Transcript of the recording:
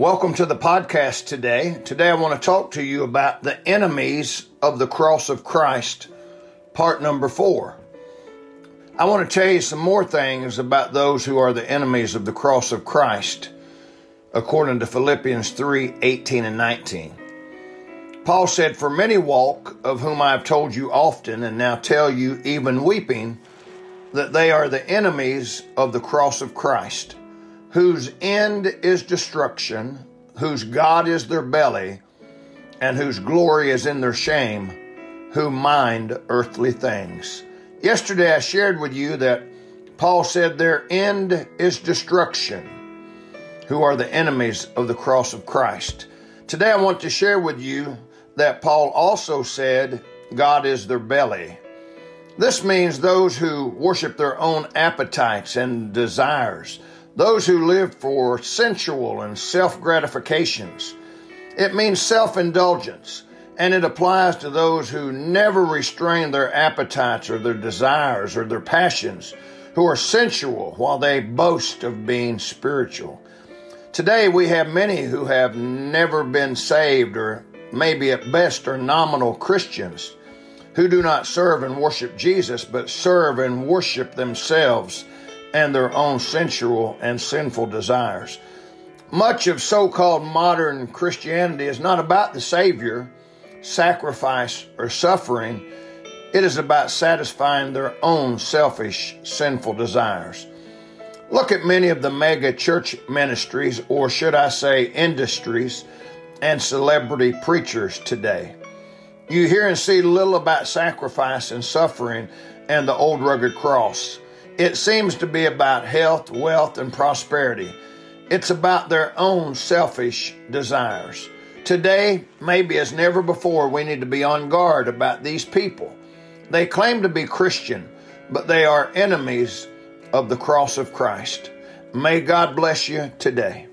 Welcome to the podcast today. Today I want to talk to you about the enemies of the cross of Christ, part number four. I want to tell you some more things about those who are the enemies of the cross of Christ, according to Philippians 3 18 and 19. Paul said, For many walk, of whom I have told you often, and now tell you, even weeping, that they are the enemies of the cross of Christ whose end is destruction, whose God is their belly, and whose glory is in their shame, who mind earthly things. Yesterday I shared with you that Paul said their end is destruction, who are the enemies of the cross of Christ. Today I want to share with you that Paul also said God is their belly. This means those who worship their own appetites and desires those who live for sensual and self gratifications. It means self indulgence, and it applies to those who never restrain their appetites or their desires or their passions, who are sensual while they boast of being spiritual. Today, we have many who have never been saved or maybe at best are nominal Christians who do not serve and worship Jesus, but serve and worship themselves and their own sensual and sinful desires. Much of so called modern Christianity is not about the Savior, sacrifice, or suffering. It is about satisfying their own selfish, sinful desires. Look at many of the mega church ministries, or should I say industries, and celebrity preachers today. You hear and see little about sacrifice and suffering and the old rugged cross. It seems to be about health, wealth, and prosperity. It's about their own selfish desires. Today, maybe as never before, we need to be on guard about these people. They claim to be Christian, but they are enemies of the cross of Christ. May God bless you today.